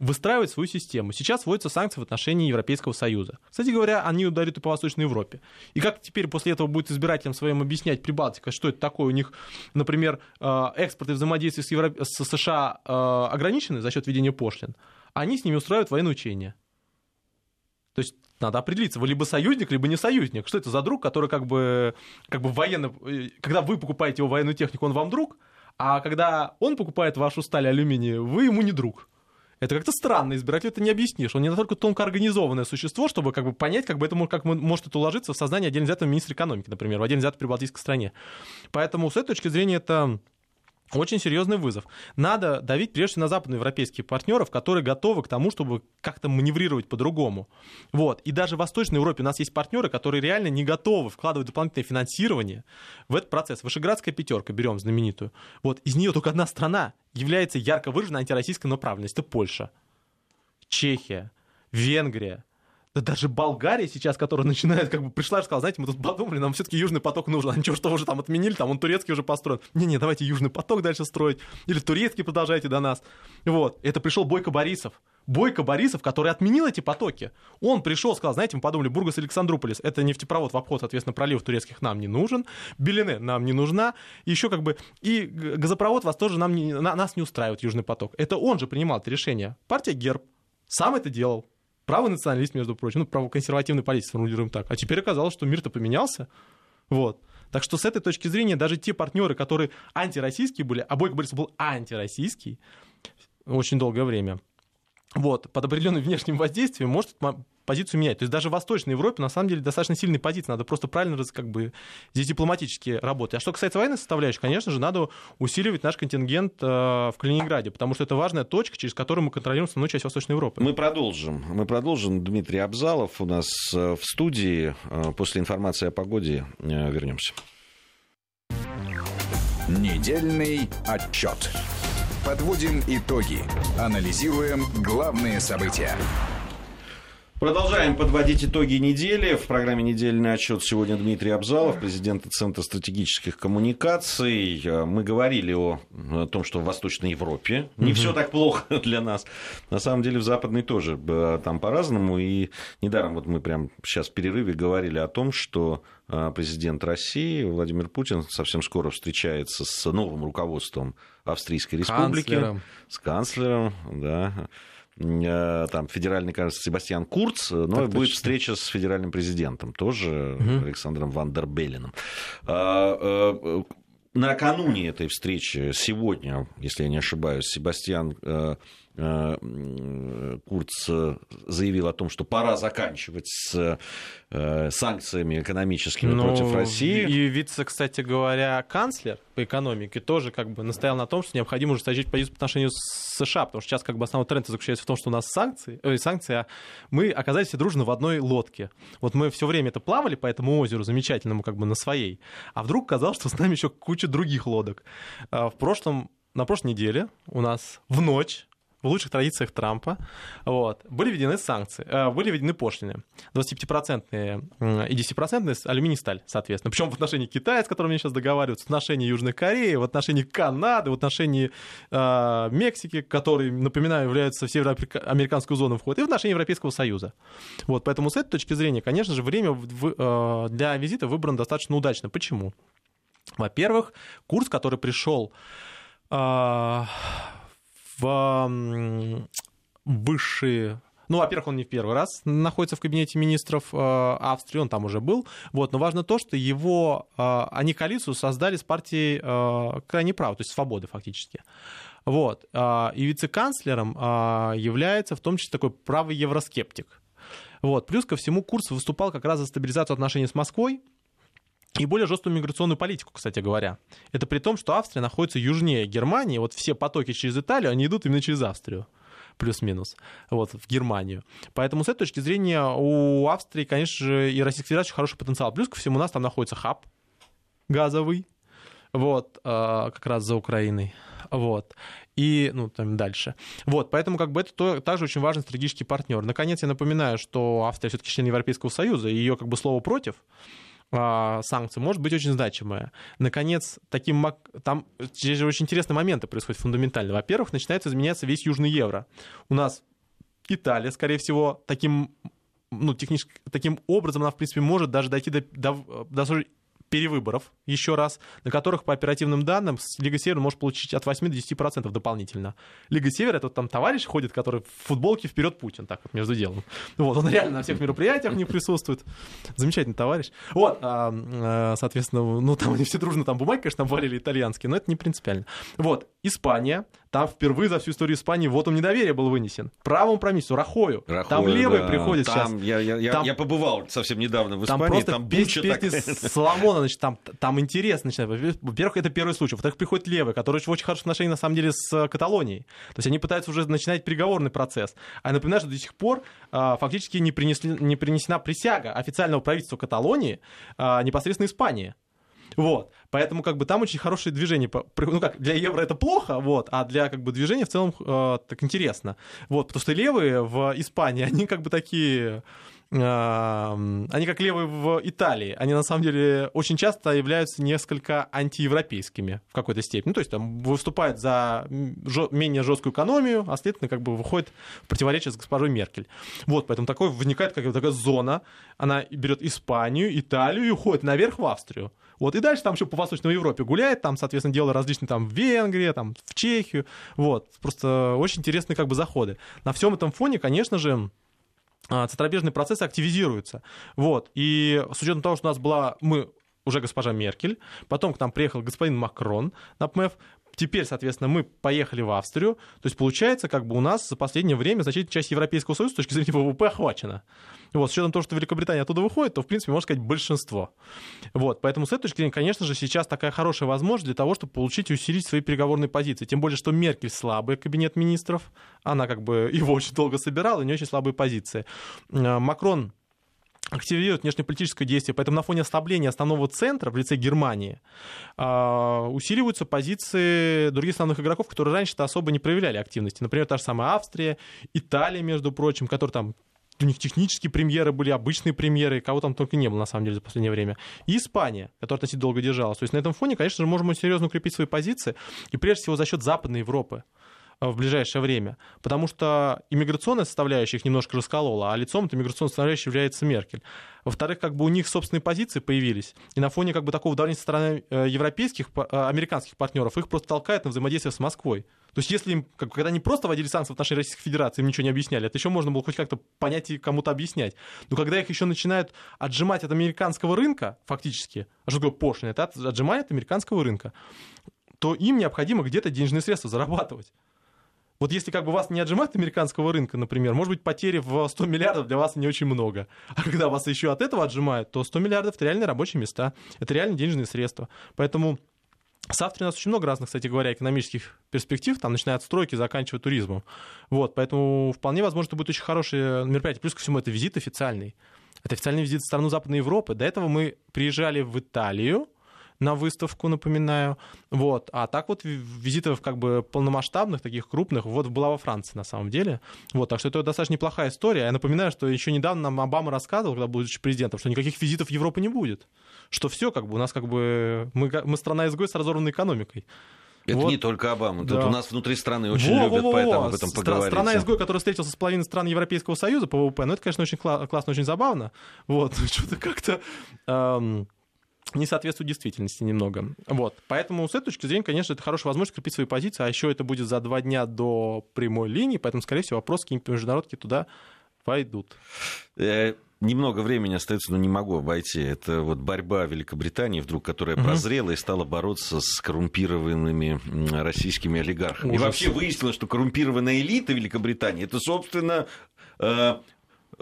выстраивать свою систему. Сейчас вводятся санкции в отношении Европейского Союза. Кстати говоря, они ударят и по Восточной Европе. И как теперь после этого будет избирателям своим объяснять Прибалтика, что это такое? У них, например, э, экспорт и взаимодействие с, Евро... с США э, ограничены за счет введения пошлин. Они с ними устраивают военные учения. То есть надо определиться, вы либо союзник, либо не союзник. Что это за друг, который как бы, как бы военно... Э, когда вы покупаете его военную технику, он вам друг, а когда он покупает вашу сталь алюминий, вы ему не друг. Это как-то странно, избирателю это не объяснишь. Он не настолько тонко организованное существо, чтобы как бы понять, как бы это как может это уложиться в сознание отдельно взятого министра экономики, например, в отдельно взятой прибалтийской стране. Поэтому с этой точки зрения это очень серьезный вызов. Надо давить прежде всего на западноевропейских партнеров, которые готовы к тому, чтобы как-то маневрировать по-другому. Вот. И даже в Восточной Европе у нас есть партнеры, которые реально не готовы вкладывать дополнительное финансирование в этот процесс. Вышеградская пятерка, берем знаменитую. Вот. Из нее только одна страна является ярко выраженной антироссийской направленностью. Это Польша, Чехия, Венгрия, да даже Болгария сейчас, которая [LAUGHS] начинает, как бы пришла и сказала, знаете, мы тут подумали, нам все-таки Южный поток нужен. А ничего, что уже там отменили, там он турецкий уже построен. Не-не, давайте Южный поток дальше строить. Или турецкий продолжайте до нас. Вот. Это пришел Бойко Борисов. Бойко Борисов, который отменил эти потоки. Он пришел, сказал, знаете, мы подумали, Бургас Александрополис, это нефтепровод в обход, соответственно, проливов турецких нам не нужен, Белине нам не нужна, еще как бы, и газопровод вас тоже нам не, на, нас не устраивает, Южный поток. Это он же принимал это решение. Партия Герб сам это делал. Правый националист, между прочим, ну, правоконсервативный политик, сформулируем так. А теперь оказалось, что мир-то поменялся. Вот. Так что с этой точки зрения даже те партнеры, которые антироссийские были, а Бойко Борисов был антироссийский очень долгое время, вот, под определенным внешним воздействием может позицию менять. То есть даже в Восточной Европе на самом деле достаточно сильные позиции. Надо просто правильно как бы здесь дипломатически работать. А что касается военной составляющей, конечно же, надо усиливать наш контингент э, в Калининграде, потому что это важная точка, через которую мы контролируем основную часть Восточной Европы. Мы продолжим. Мы продолжим. Дмитрий Абзалов у нас э, в студии. Э, после информации о погоде вернемся. Недельный отчет. Подводим итоги. Анализируем главные события. Продолжаем подводить итоги недели. В программе «Недельный отчет» сегодня Дмитрий Абзалов, президент Центра стратегических коммуникаций. Мы говорили о, о том, что в Восточной Европе не все так плохо [LAUGHS] для нас. На самом деле в Западной тоже там по-разному. И недаром вот мы прямо сейчас в перерыве говорили о том, что а, президент России Владимир Путин совсем скоро встречается с новым руководством Австрийской Республики. Канцлером. С канцлером, да Э, там федеральный, кажется, Себастьян Курц, но так будет точно. встреча с федеральным президентом, тоже угу. Александром Вандербелленом. А, э, накануне этой встречи, сегодня, если я не ошибаюсь, Себастьян э, Э, Курц э, заявил о том, что пора заканчивать с э, санкциями экономическими ну, против России. И вице, кстати говоря, канцлер по экономике тоже как бы настоял на том, что необходимо ужесточить позицию по отношению с США, потому что сейчас как бы основной тренд заключается в том, что у нас санкции, э, санкции, а мы оказались все дружно в одной лодке. Вот мы все время это плавали по этому озеру замечательному как бы на своей, а вдруг казалось, что с нами еще куча других лодок. В прошлом на прошлой неделе у нас в ночь в лучших традициях Трампа, вот, были введены санкции, э, были введены пошлины 25-процентные и 10-процентные алюминий сталь, соответственно. Причем в отношении Китая, с которым они сейчас договариваются, в отношении Южной Кореи, в отношении Канады, в отношении э, Мексики, который, напоминаю, является в североамериканскую зону входа, и в отношении Европейского Союза. Вот, поэтому с этой точки зрения, конечно же, время в, э, для визита выбрано достаточно удачно. Почему? Во-первых, курс, который пришел э, в высшие ну, во-первых, он не в первый раз находится в кабинете министров э, Австрии, он там уже был. Вот, но важно то, что его, э, они коалицию создали с партией э, крайне прав, то есть свободы фактически. Вот. Э, и вице-канцлером является в том числе такой правый евроскептик. Вот. Плюс ко всему Курс выступал как раз за стабилизацию отношений с Москвой, и более жесткую миграционную политику, кстати говоря. Это при том, что Австрия находится южнее Германии. Вот все потоки через Италию, они идут именно через Австрию плюс-минус, вот, в Германию. Поэтому с этой точки зрения у Австрии, конечно же, и Российской Федерации хороший потенциал. Плюс ко всему у нас там находится хаб газовый, вот, э, как раз за Украиной, вот, и, ну, там дальше. Вот, поэтому как бы это то, также очень важный стратегический партнер. Наконец, я напоминаю, что Австрия все-таки член Европейского Союза, и ее как бы слово против а, санкций может быть очень значимая. Наконец, таким, там здесь же очень интересные моменты происходят фундаментально. Во-первых, начинает изменяться весь Южный Евро. У нас Италия, скорее всего, таким ну, технически, таким образом она, в принципе, может даже дойти до, до, до перевыборов еще раз, на которых по оперативным данным Лига Севера может получить от 8 до 10% дополнительно. Лига Севера, это вот там товарищ ходит, который в футболке вперед Путин, так вот между делом. Вот, он реально на всех мероприятиях не присутствует. Замечательный товарищ. Вот, а, а, соответственно, ну там они все дружно там бумаги, конечно, валили итальянские, но это не принципиально. Вот, Испания, там впервые за всю историю Испании вот он недоверие был вынесен. Правому промиссу, Рахою. Рахою там левый да. приходит там, сейчас. Я, я, там, я побывал совсем недавно в Испании. Там просто там песни так... Соломона, значит, там, там интересно начинает. Во-первых, это первый случай. Во-вторых, приходит левый, который в очень хороших отношениях, на самом деле, с Каталонией. То есть они пытаются уже начинать переговорный процесс. А я напоминаю, что до сих пор а, фактически не, принесли, не принесена присяга официального правительства Каталонии а, непосредственно Испании. Вот. Поэтому как бы там очень хорошее движение. Ну как, для евро это плохо, вот, а для как бы движения в целом э, так интересно. Вот, потому что левые в Испании, [LAUGHS] они как бы такие они как левые в Италии, они на самом деле очень часто являются несколько антиевропейскими в какой-то степени. Ну, то есть там выступают за менее жесткую экономию, а следовательно как бы выходит в противоречие с госпожой Меркель. Вот, поэтому такой возникает как такая зона, она берет Испанию, Италию и уходит наверх в Австрию. Вот, и дальше там еще по Восточной Европе гуляет, там, соответственно, делает различные там в Венгрии, там, в Чехию. Вот, просто очень интересные как бы заходы. На всем этом фоне, конечно же, а, центробежные процессы активизируются. Вот. И с учетом того, что у нас была, мы уже госпожа Меркель, потом к нам приехал господин Макрон на ПМФ, Теперь, соответственно, мы поехали в Австрию. То есть, получается, как бы у нас за последнее время значительная часть Европейского Союза с точки зрения [LAUGHS] ВВП охвачена. Вот, с учетом того, что Великобритания оттуда выходит, то, в принципе, можно сказать, большинство. Вот, поэтому с этой точки зрения, конечно же, сейчас такая хорошая возможность для того, чтобы получить и усилить свои переговорные позиции. Тем более, что Меркель слабый кабинет министров, она как бы [LAUGHS] его очень долго собирала, и не очень слабые позиции. Э, Макрон активирует внешнеполитическое действие. Поэтому на фоне ослабления основного центра в лице Германии а, усиливаются позиции других основных игроков, которые раньше-то особо не проявляли активности. Например, та же самая Австрия, Италия, между прочим, которые там у них технические премьеры были, обычные премьеры, кого там только не было, на самом деле, за последнее время. И Испания, которая относительно долго держалась. То есть на этом фоне, конечно же, можем серьезно укрепить свои позиции, и прежде всего за счет Западной Европы э, в ближайшее время. Потому что иммиграционная составляющая их немножко расколола, а лицом этой иммиграционной составляющей является Меркель. Во-вторых, как бы у них собственные позиции появились, и на фоне как бы такого давления со стороны э, европейских, э, американских партнеров их просто толкает на взаимодействие с Москвой. То есть если им, как, когда они просто вводили санкции в отношении Российской Федерации, им ничего не объясняли, это еще можно было хоть как-то понять и кому-то объяснять. Но когда их еще начинают отжимать от американского рынка, фактически, а что такое пошлина, это отжимание от американского рынка, то им необходимо где-то денежные средства зарабатывать. Вот если как бы вас не отжимают от американского рынка, например, может быть, потери в 100 миллиардов для вас не очень много. А когда вас еще от этого отжимают, то 100 миллиардов — это реальные рабочие места, это реальные денежные средства. Поэтому Австрией у нас очень много разных, кстати говоря, экономических перспектив, там, начиная от стройки, заканчивая туризмом. Вот, поэтому вполне возможно, это будет очень хорошее мероприятие. Плюс ко всему, это визит официальный. Это официальный визит в страну Западной Европы. До этого мы приезжали в Италию, на выставку, напоминаю. Вот. А так вот визитов как бы полномасштабных, таких крупных, вот была во Франции на самом деле. Вот. Так что это достаточно неплохая история. Я напоминаю, что еще недавно нам Обама рассказывал, когда был президентом, что никаких визитов в Европу не будет. Что все как бы у нас как бы... Мы, мы страна-изгой с разорванной экономикой. Это вот. не только Обама. Тут Да. у нас внутри страны очень Во, любят во, во, поэтому во. об этом поговорить. Страна-изгой, которая встретился с половиной стран Европейского Союза по ВВП, ну это, конечно, очень кла- классно, очень забавно. Вот, [LAUGHS] что-то как-то эм, не соответствует действительности немного. Вот, поэтому с этой точки зрения, конечно, это хорошая возможность крепить свои позиции, а еще это будет за два дня до прямой линии, поэтому, скорее всего, вопросы какие-нибудь международки туда войдут. Э, Немного времени остается, но не могу обойти. Это вот борьба Великобритании, вдруг, которая прозрела и стала бороться с коррумпированными российскими олигархами. И Ужас. вообще выяснилось, что коррумпированная элита Великобритании это, собственно,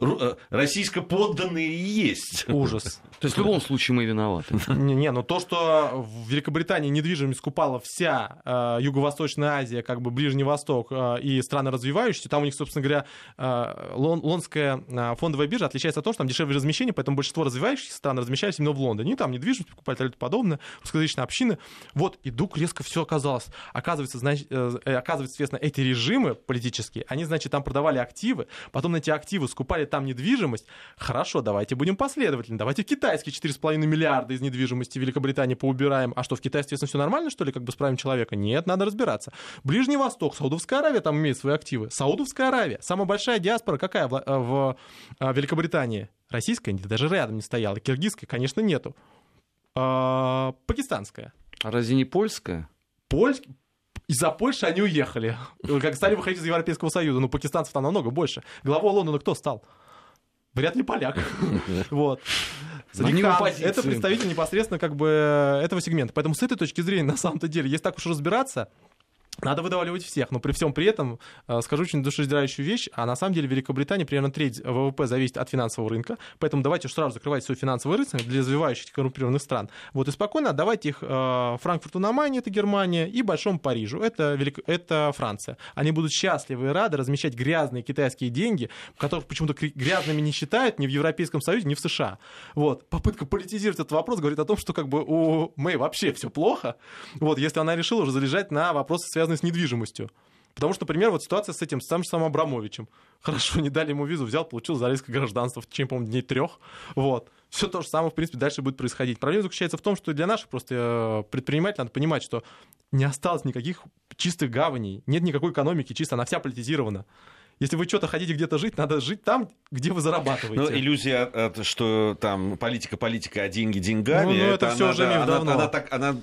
э, э, российско-подданные и есть. Ужас. То есть в любом случае мы виноваты. Не, не, но то, что в Великобритании недвижимость скупала вся э, Юго-Восточная Азия, как бы Ближний Восток э, и страны развивающиеся, там у них, собственно говоря, э, лон- лондонская э, фондовая биржа отличается от того, что там дешевле размещение, поэтому большинство развивающихся стран размещались именно в Лондоне. И там недвижимость покупали и тому подобное, русскоязычные общины. Вот, и вдруг резко все оказалось. Оказывается, значит, оказывается, соответственно, эти режимы политические, они, значит, там продавали активы, потом на эти активы скупали там недвижимость. Хорошо, давайте будем последовательны. Давайте китайские 4,5 миллиарда из недвижимости Великобритании поубираем. А что, в Китае, соответственно, все нормально, что ли, как бы с человека? Нет, надо разбираться. Ближний Восток, Саудовская Аравия там имеет свои активы. Саудовская Аравия. Самая большая диаспора какая в, э, в, э, Великобритании? Российская даже рядом не стояла. Киргизская, конечно, нету. А, Пакистанская. А разве не польская? Польск... Из-за Польши они уехали. [LAUGHS] Как стали выходить из Европейского Союза. Ну, пакистанцев там намного больше. Главой Лондона кто стал? Вряд ли поляк. [LAUGHS] Вот. Хан это представитель непосредственно как бы этого сегмента. Поэтому с этой точки зрения, на самом-то деле, если так уж разбираться, надо выдавливать всех, но при всем при этом э, скажу очень душераздирающую вещь, а на самом деле Великобритания примерно треть ВВП зависит от финансового рынка, поэтому давайте сразу закрывать свой финансовый рынок для развивающихся коррумпированных стран. Вот и спокойно отдавайте их э, Франкфурту на Майне, это Германия, и Большому Парижу, это, Велик... это Франция. Они будут счастливы и рады размещать грязные китайские деньги, которых почему-то грязными не считают ни в Европейском Союзе, ни в США. Вот. Попытка политизировать этот вопрос говорит о том, что как бы у Мэй вообще все плохо, вот, если она решила уже залежать на вопросы, связанные с недвижимостью. Потому что, например, вот ситуация с этим, с тем же самым Абрамовичем. [LAUGHS] Хорошо, не дали ему визу, взял, получил израильское гражданство в течение, по-моему, дней трех. Вот. Все то же самое, в принципе, дальше будет происходить. Проблема заключается в том, что для наших просто э, предпринимателей надо понимать, что не осталось никаких чистых гаваней, нет никакой экономики, чисто она вся политизирована. Если вы что-то хотите где-то жить, надо жить там, где вы зарабатываете. Ну, иллюзия, что там политика, политика, а деньги деньгами. Ну, ну, это всё она, уже миф она, давно. она так, она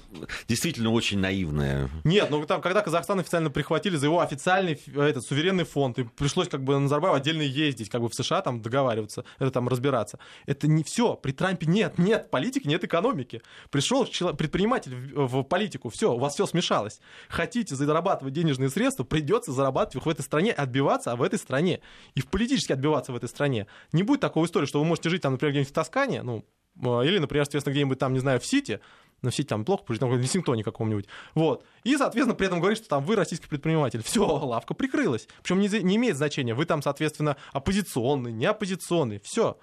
действительно очень наивная. Нет, ну там, когда Казахстан официально прихватили за его официальный ф- этот суверенный фонд, и пришлось как бы Назарбаеву отдельно ездить, как бы в США там договариваться, это там разбираться. Это не все. При Трампе нет, нет политики, нет экономики. Пришел предприниматель в, в политику, все, у вас все смешалось. Хотите зарабатывать денежные средства, придется зарабатывать их в этой стране, отбиваться в этой стране. И в политически отбиваться в этой стране. Не будет такой истории, что вы можете жить там, например, где-нибудь в Тоскане, ну, э, или, например, соответственно, где-нибудь там, не знаю, в Сити, но в Сити там плохо, потому что в Лексингтоне каком-нибудь. Вот. И, соответственно, при этом говорит, что там вы российский предприниматель. Все, лавка прикрылась. Причем не, не имеет значения, вы там, соответственно, оппозиционный, не оппозиционный. Все.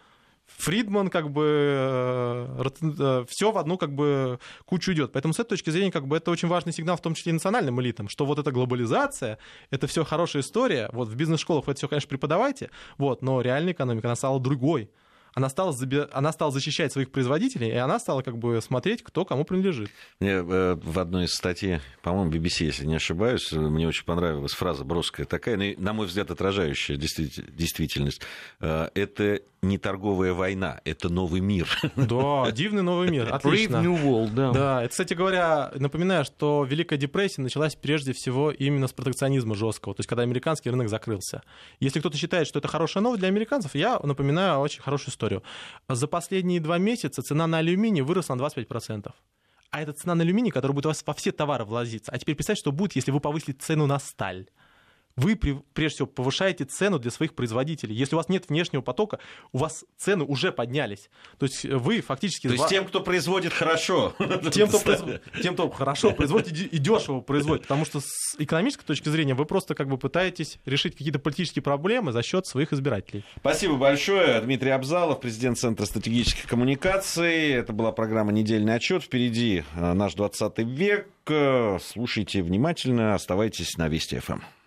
Фридман, как бы, все в одну, как бы, кучу идет. Поэтому с этой точки зрения, как бы, это очень важный сигнал, в том числе и национальным элитам, что вот эта глобализация, это все хорошая история, вот в бизнес-школах это все, конечно, преподавайте, вот, но реальная экономика, она стала другой она стала, она стала защищать своих производителей, и она стала как бы смотреть, кто кому принадлежит. Мне э, в одной из статей, по-моему, BBC, если не ошибаюсь, мне очень понравилась фраза броская такая, на мой взгляд, отражающая действительность. Э, это не торговая война, это новый мир. [LAUGHS] Да, дивный новый мир. Отлично. Brave New World, да. Да, это, кстати говоря, напоминаю, что Великая депрессия началась прежде всего именно с протекционизма жесткого, то есть когда американский рынок закрылся. Если кто-то считает, что это хорошая новость для американцев, я напоминаю очень хорошую историю. За последние два месяца цена на алюминий выросла на 25%. А это цена на алюминий, которая будет у вас во все товары влазиться. А теперь представьте, что будет, если вы повысили цену на сталь вы прежде всего повышаете цену для своих производителей. Если у вас нет внешнего потока, у вас цены уже поднялись. То есть вы фактически... То есть тем, кто производит хорошо. Тем, кто, [LAUGHS] производит, тем, кто хорошо производит и дешево производит. Потому что с экономической точки зрения вы просто как бы пытаетесь решить какие-то политические проблемы за счет своих избирателей. Спасибо большое. Дмитрий Абзалов, президент Центра стратегических коммуникаций. Это была программа «Недельный отчет». Впереди э, наш 20 век. Слушайте внимательно, оставайтесь на Вести ФМ.